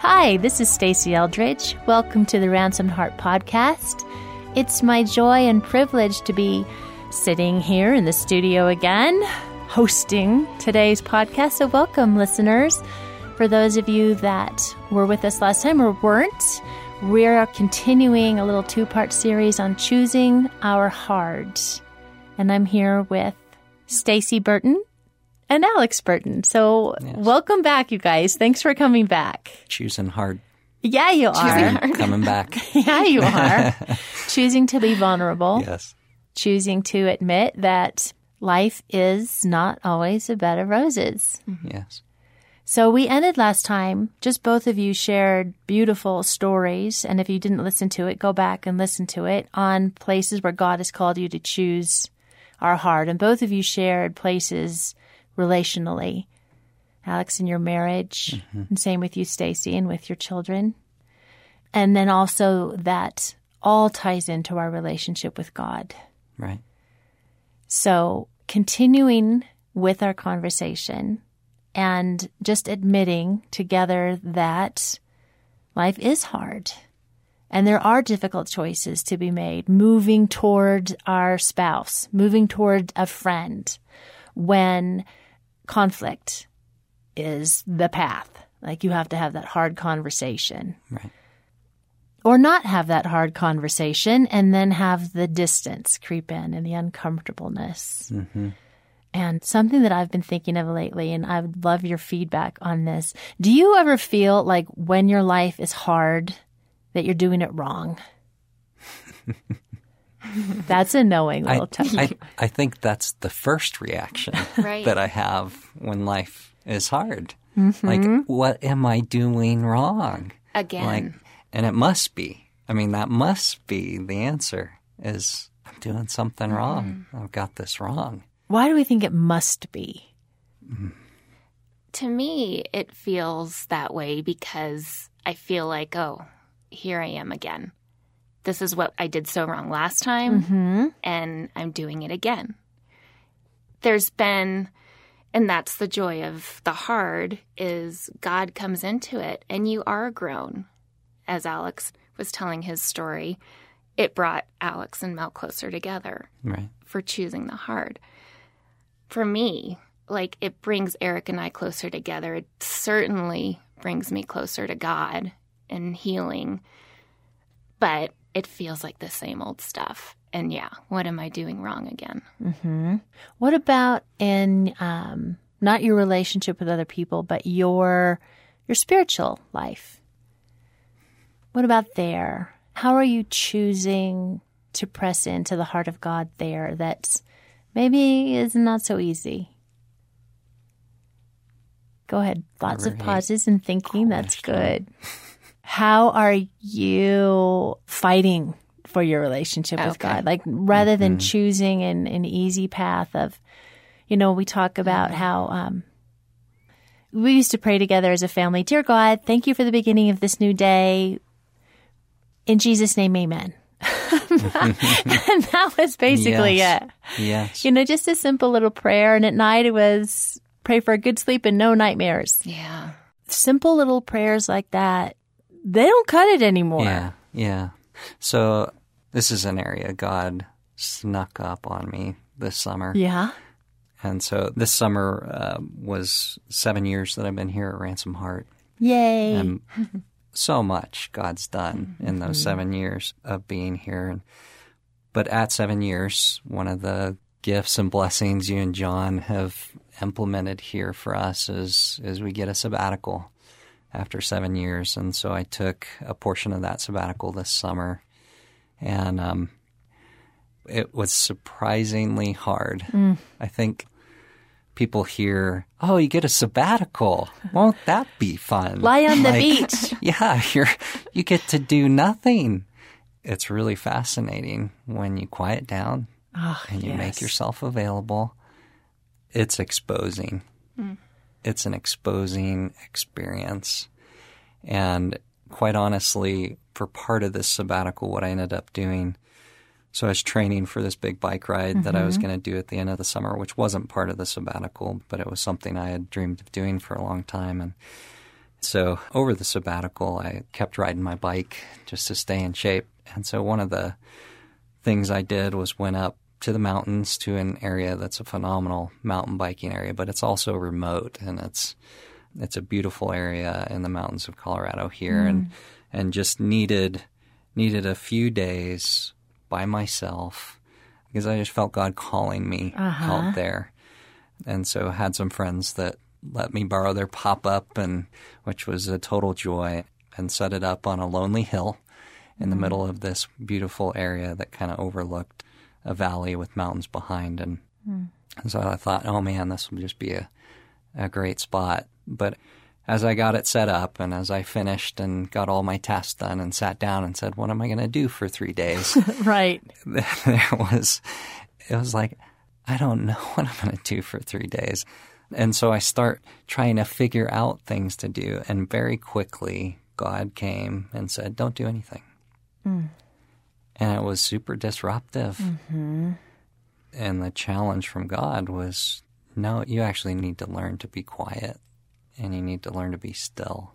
Hi, this is Stasi Eldredge. Welcome to the Ransomed Heart podcast. It's my joy and privilege to be sitting here in the studio again, hosting today's podcast. So, welcome, listeners. For those of you that were with us last time or weren't, we are continuing a little two part series on choosing our heart. And I'm here with Stacy Burton and Alex Burton. So, Yes. welcome back, you guys. Thanks for coming back. choosing hard. Yeah, you are. I'm coming back. Yeah, you are. choosing to be vulnerable, yes. choosing to admit that life is not always a bed of roses. Mm-hmm. Yes. So we ended last time, just both of you shared beautiful stories. And if you didn't listen to it, go back and listen to it on places where God has called you to choose our heart. And both of you shared places relationally. Alex, in your marriage, mm-hmm. and same with you, Stacy, and with your children. And then also that all ties into our relationship with God. Right. So, continuing with our conversation and just admitting together that life is hard and there are difficult choices to be made, moving toward our spouse, moving toward a friend when conflict is the path. Like you have to have that hard conversation Right. or not have that hard conversation and then have the distance creep in and the uncomfortableness. Mm-hmm. And something that I've been thinking of lately, and I would love your feedback on this. Do you ever feel like when your life is hard that you're doing it wrong? That's a knowing I, little touch. I, I think that's the first reaction Right. that I have when life is hard. Mm-hmm. Like, what am I doing wrong? Again. Like, and it must be. I mean, that must be the answer is I'm doing something wrong. Mm-hmm. I've got this wrong. Why do we think it must be? to me, it feels that way because I feel like, oh, here I am again. This is what I did so wrong last time, Hmm? and I'm doing it again. There's been, and that's the joy of the hard, is God comes into it, and you are grown. As Alex was telling his story, it brought Alex and Mel closer together. Right. for choosing the hard. For me, like it brings Eric and I closer together. It certainly brings me closer to God and healing. But it feels like the same old stuff. And yeah, what am I doing wrong again? hmm What about in um, not your relationship with other people, but your your spiritual life? What about there? How are you choosing to press into the heart of God there? That maybe is not so easy. Go ahead. Lots of pauses and thinking. That's good. How are you fighting for your relationship with Okay. God? Like rather than choosing an, an easy path of, you know, we talk about how um, we used to pray together as a family. Dear God, thank you for the beginning of this new day. In Jesus' name, amen. and that was basically Yes. it. Yes. You know, just a simple little prayer. And at night it was pray for a good sleep and no nightmares. Yeah. Simple little prayers like that, they don't cut it anymore. Yeah, yeah. So this is an area God snuck up on me this summer. Yeah. And so this summer uh, was seven years that I've been here at Ransomed Heart. Yay. And so much God's done in those seven years of being here. And, but at seven years, one of the gifts and blessings you and John have implemented here for us is, is we get a sabbatical after seven years. And so I took a portion of that sabbatical this summer. And um, it was surprisingly hard. Mm. I think people hear, "Oh, you get a sabbatical. Won't that be fun?" Lie on the beach. Yeah, you're you get to do nothing. It's really fascinating when you quiet down Oh, and you make yourself available. It's exposing. Mm. It's an exposing experience. And quite honestly, for part of this sabbatical, what I ended up doing, so I was training for this big bike ride that I was mm-hmm. going to do at the end of the summer, which wasn't part of the sabbatical, but it was something I had dreamed of doing for a long time. And So over the sabbatical, I kept riding my bike just to stay in shape. And so one of the things I did was went up to the mountains to an area that's a phenomenal mountain biking area, but it's also remote and it's it's a beautiful area in the mountains of Colorado here. And mm. and just needed needed a few days by myself because I just felt God calling me uh-huh. out there. And so had some friends that let me borrow their pop up and which was a total joy and set it up on a lonely hill in the mm. middle of this beautiful area that kind of overlooked a valley with mountains behind and, and so I thought, oh man, this will just be a, a great spot. But as I got it set up and as I finished and got all my tasks done and sat down and said, what am I going to do for three days? Right. there was, it was like, I don't know what I'm going to do for three days. And so I start trying to figure out things to do. And very quickly, God came and said, don't do anything. Hmm. And it was super disruptive. Mm-hmm. And the challenge from God was no, you actually need to learn to be quiet and you need to learn to be still.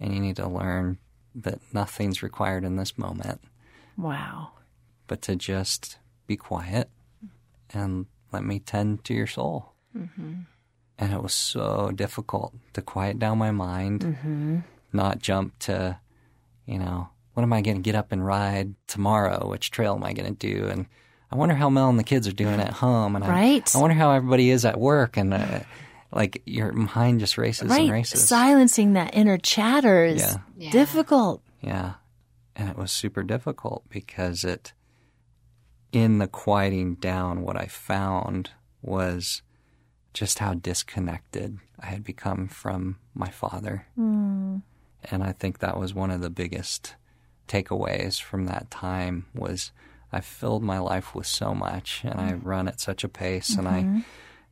And you need to learn that nothing's required in this moment Wow. but to just be quiet and let me tend to your soul. Mm-hmm. And it was so difficult to quiet down my mind, mm-hmm. not jump to, you know, what am I going to get up and ride tomorrow? Which trail am I going to do? And I wonder how Mel and the kids are doing at home. And I- Right. I, wonder how everybody is at work. And uh, like your mind just races and Right. races. Silencing that inner chatter is Yeah. Yeah. difficult. Yeah. And it was super difficult because it, in the quieting down, what I found was just how disconnected I had become from my father. And I think that was one of the biggest takeaways from that time was I filled my life with so much and I mm-hmm. run at such a pace and I mm-hmm.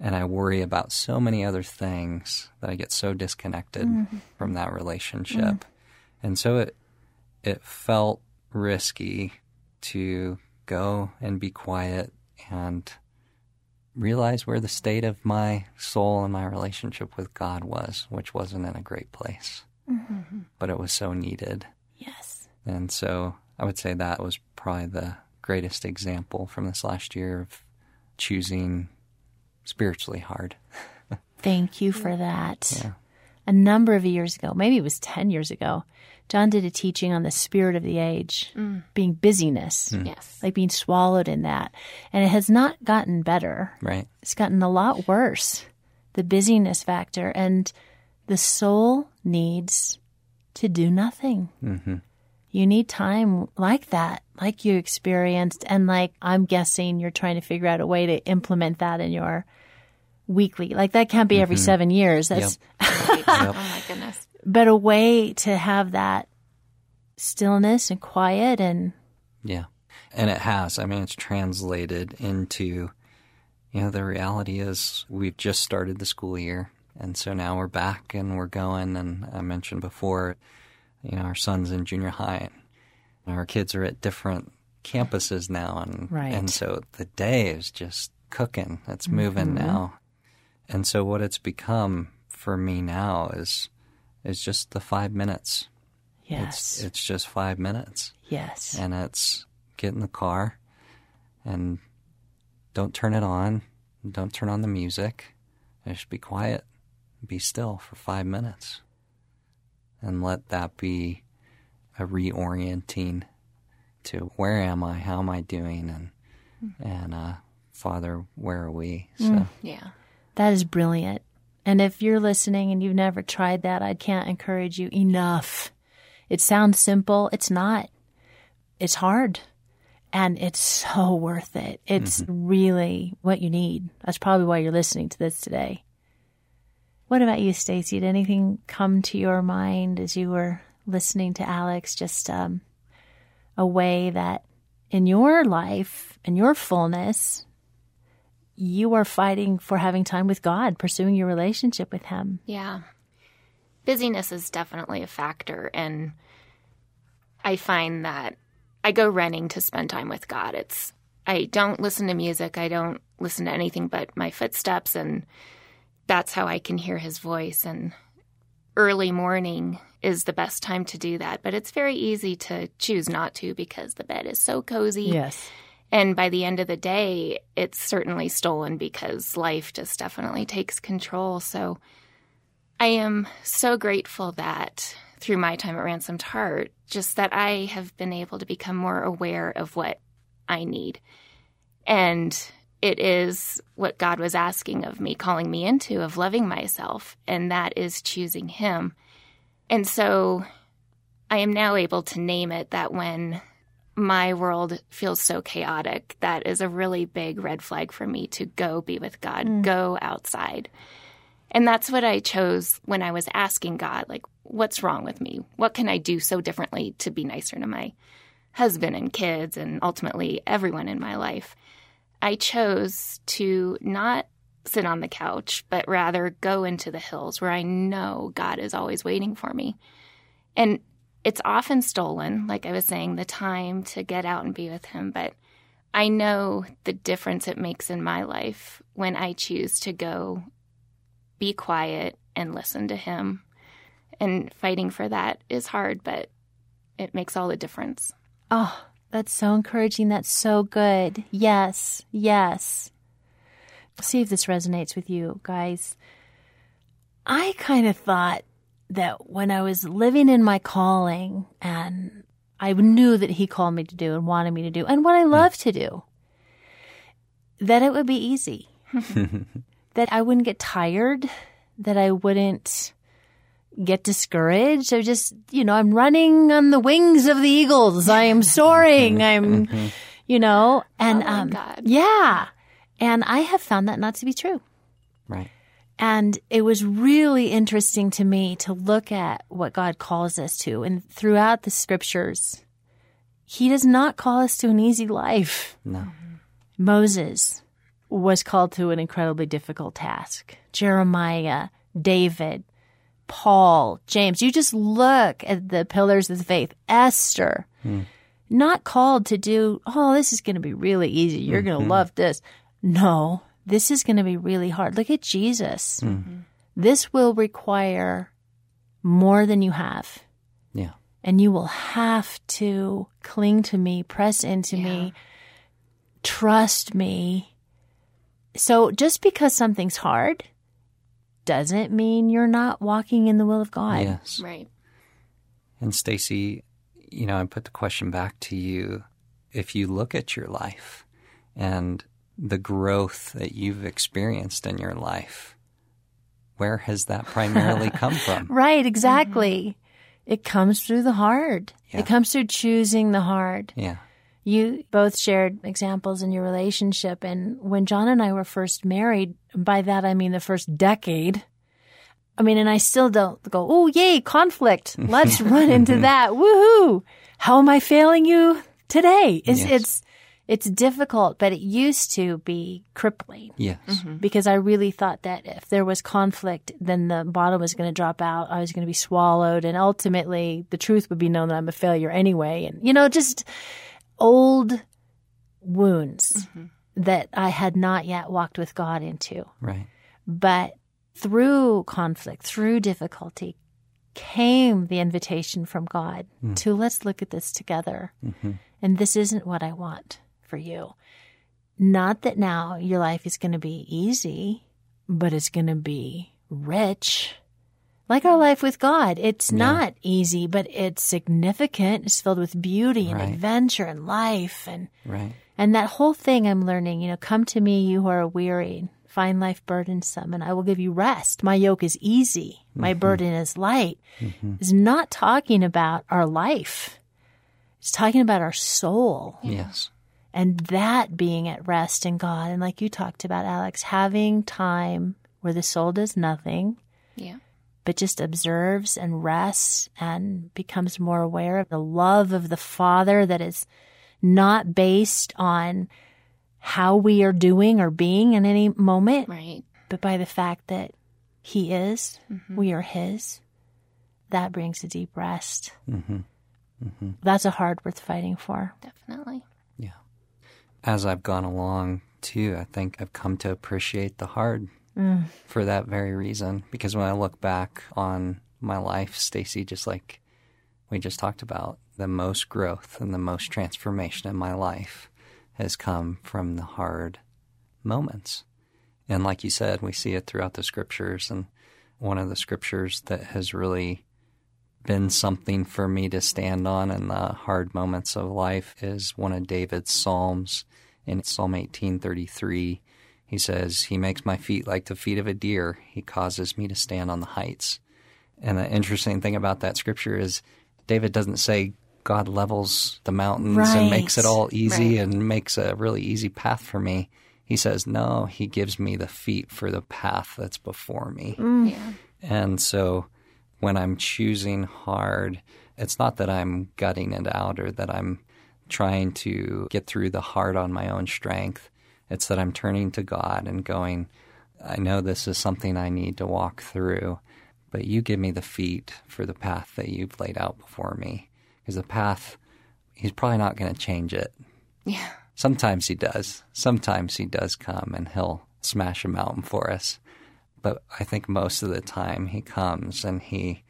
and I worry about so many other things that I get so disconnected mm-hmm. from that relationship. And so it it felt risky to go and be quiet and realize where the state of my soul and my relationship with God was, which wasn't in a great place. But it was so needed. Yes. And so I would say that was probably the greatest example from this last year of choosing spiritually hard. Thank you for that. Yeah. A number of years ago, maybe it was 10 years ago, John did a teaching on the spirit of the age, being busyness, Yes. like being swallowed in that. And it has not gotten better. Right? It's gotten a lot worse, the busyness factor. And the soul needs to do nothing. hmm You need time like that, like you experienced. And like I'm guessing you're trying to figure out a way to implement that in your weekly. Like that can't be every mm-hmm. seven years. That's, Oh my goodness. but a way to have that stillness and quiet and Yeah. And it has. I mean, it's translated into, you know, the reality is we've just started the school year. And so now we're back and we're going. And I mentioned before, you know, our son's in junior high and our kids are at different campuses now. And, Right. and so the day is just cooking. It's mm-hmm. moving now. And so what it's become for me now is, is just the five minutes. yes, It's, it's just five minutes yes, and it's get in the car and don't turn it on, don't turn on the music, just be quiet, be still for five minutes, and let that be a reorienting to where am I, how am I doing, and mm-hmm. and uh, Father, where are we? Mm. So Yeah. that is brilliant. And if you're listening and you've never tried that, I can't encourage you enough. It sounds simple. It's not. It's hard. And it's so worth it. It's mm-hmm. really what you need. That's probably why you're listening to this today. What about you, Stacy? Did anything come to your mind as you were listening to Alex? Just um, a way that in your life, in your fullness, you are fighting for having time with God, pursuing your relationship with Him. Yeah. Busyness is definitely a factor. And I find that I go running to spend time with God. It's, I don't listen to music. I don't listen to anything but my footsteps. And that's how I can hear his voice. And early morning is the best time to do that. But it's very easy to choose not to because the bed is so cozy. Yes. And by the end of the day, it's certainly stolen because life just definitely takes control. So I am so grateful that through my time at Ransomed Heart, just that I have been able to become more aware of what I need. And it is what God was asking of me, calling me into, of loving myself, and that is choosing Him. And so I am now able to name it that when my world feels so chaotic, that is a really big red flag for me to go be with God, mm. go outside. And that's what I chose when I was asking God, like, what's wrong with me? What can I do so differently to be nicer to my husband and kids and ultimately everyone in my life? I chose to not sit on the couch, but rather go into the hills where I know God is always waiting for me. And it's often stolen, like I was saying, the time to get out and be with Him. But I know the difference it makes in my life when I choose to go be quiet and listen to Him. And fighting for that is hard, but it makes all the difference. Oh, that's so encouraging. That's so good. Yes, yes. See if this resonates with you guys. I kind of thought that when I was living in my calling and I knew that he called me to do and wanted me to do and what I love to do, that it would be easy. that I wouldn't get tired, that I wouldn't get discouraged. I just, you know, I'm running on the wings of the eagles. I am soaring. I'm, mm-hmm. you know, and, oh um, God. yeah. And I have found that not to be true. Right. And it was really interesting to me to look at what God calls us to. And throughout the scriptures, He does not call us to an easy life. No. Moses was called to an incredibly difficult task. Jeremiah, David, Paul, James. You just look at the pillars of the faith. Esther, hmm. not called to do, oh, this is going to be really easy. You're mm-hmm. going to love this. No, this is going to be really hard. Look at Jesus. Mm-hmm. This will require more than you have. Yeah. And you will have to cling to me, press into yeah. me, trust me. So just because something's hard doesn't mean you're not walking in the will of God. Yes. Right. And Stacy, you know, I put the question back to you. If you look at your life and the growth that you've experienced in your life, where has that primarily come from? right, exactly. Mm-hmm. It comes through the hard. Yeah. It comes through choosing the hard. Yeah. You both shared examples in your relationship. And when John and I were first married, by that I mean the first decade, I mean, and I still don't go, oh, yay, conflict. Let's run into that. Woohoo. How am I failing you today? It's, yes. it's, it's difficult, but it used to be crippling. Yes. Mm-hmm. Because I really thought that if there was conflict, then the bottom was going to drop out. I was going to be swallowed. And ultimately, the truth would be known that I'm a failure anyway. And, you know, just old wounds mm-hmm. that I had not yet walked with God into. Right. But through conflict, through difficulty, came the invitation from God mm. to let's look at this together. Mm-hmm. And this isn't what I want for you. Not that now your life is going to be easy, but it's going to be rich like our life with God. It's yeah. not easy, but it's significant. It's filled with beauty and right. adventure and life and right. and that whole thing I'm learning, you know, come to me you who are weary, find life burdensome, and I will give you rest. My yoke is easy, my mm-hmm. burden is light. Mm-hmm. Is not talking about our life. It's talking about our soul. Yes. And that being at rest in God. And like you talked about, Alex, having time where the soul does nothing. Yeah but just observes and rests and becomes more aware of the love of the Father that is not based on how we are doing or being in any moment, right. but by the fact that He is, mm-hmm. we are His. That brings a deep rest. Mm-hmm. Mm-hmm. That's a hard worth fighting for. Definitely. Yeah. As I've gone along, too, I think I've come to appreciate the hard mm. for that very reason. Because when I look back on my life, Stacy, just like we just talked about, the most growth and the most transformation in my life has come from the hard moments. And like you said, we see it throughout the scriptures. And one of the scriptures that has really been something for me to stand on in the hard moments of life is one of David's Psalms in Psalm 1833. He says, He makes my feet like the feet of a deer. He causes me to stand on the heights. And the interesting thing about that scripture is David doesn't say God levels the mountains right. and makes it all easy Right. and makes a really easy path for me. He says, No, He gives me the feet for the path that's before me. Mm. Yeah. And so when I'm choosing hard, it's not that I'm gutting it out or that I'm trying to get through the hard on my own strength. It's that I'm turning to God and going, I know this is something I need to walk through, but you give me the feet for the path that you've laid out before me. Because the path, He's probably not going to change it. Yeah. Sometimes he does. Sometimes he does come and he'll smash a mountain for us. But I think most of the time he comes and he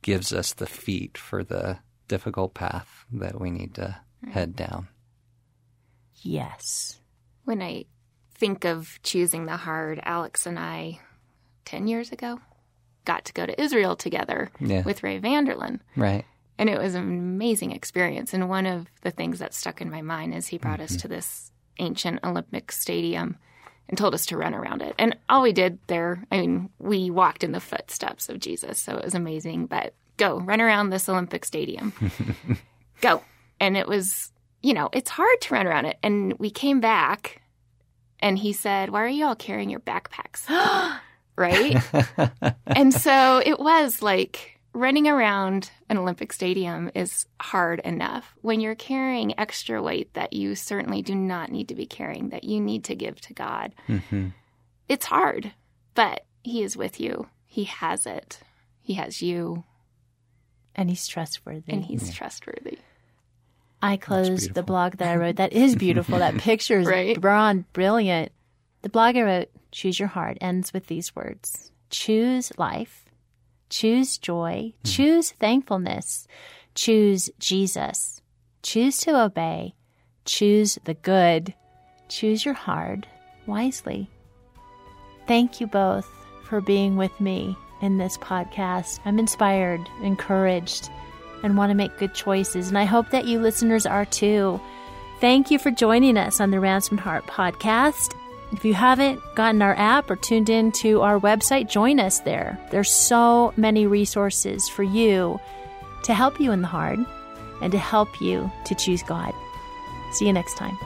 gives us the feet for the difficult path that we need to head down. Yes. When I think of choosing the hard, Alex and I, 10 years ago, got to go to Israel together Yeah. with Ray Vander Laan. Right. And it was an amazing experience. And one of the things that stuck in my mind is he brought us mm-hmm. to this ancient Olympic stadium and told us to run around it. And all we did there, I mean, we walked in the footsteps of Jesus. So it was amazing. But go, run around this Olympic stadium. go. And it was, you know, it's hard to run around it. And we came back and he said, Why are you all carrying your backpacks? right? and so it was like running around an Olympic stadium is hard enough. When you're carrying extra weight that you certainly do not need to be carrying, that you need to give to God, hmm it's hard, but He is with you. He has it. He has you, And he's trustworthy. and He's trustworthy. I closed the blog that I wrote. That is beautiful. that picture is Right? broad, brilliant. The blog I wrote, Choose Your Hard, ends with these words Choose life, choose joy, hmm. choose thankfulness, choose Jesus, choose to obey, choose the good, choose your hard wisely. Thank you both for being with me in this podcast. I'm inspired, encouraged, and want to make good choices. And I hope that you listeners are too. Thank you for joining us on the Ransomed Heart podcast. If you haven't gotten our app or tuned in to our website, join us there. There's so many resources for you to help you in the hard and to help you to choose God. See you next time.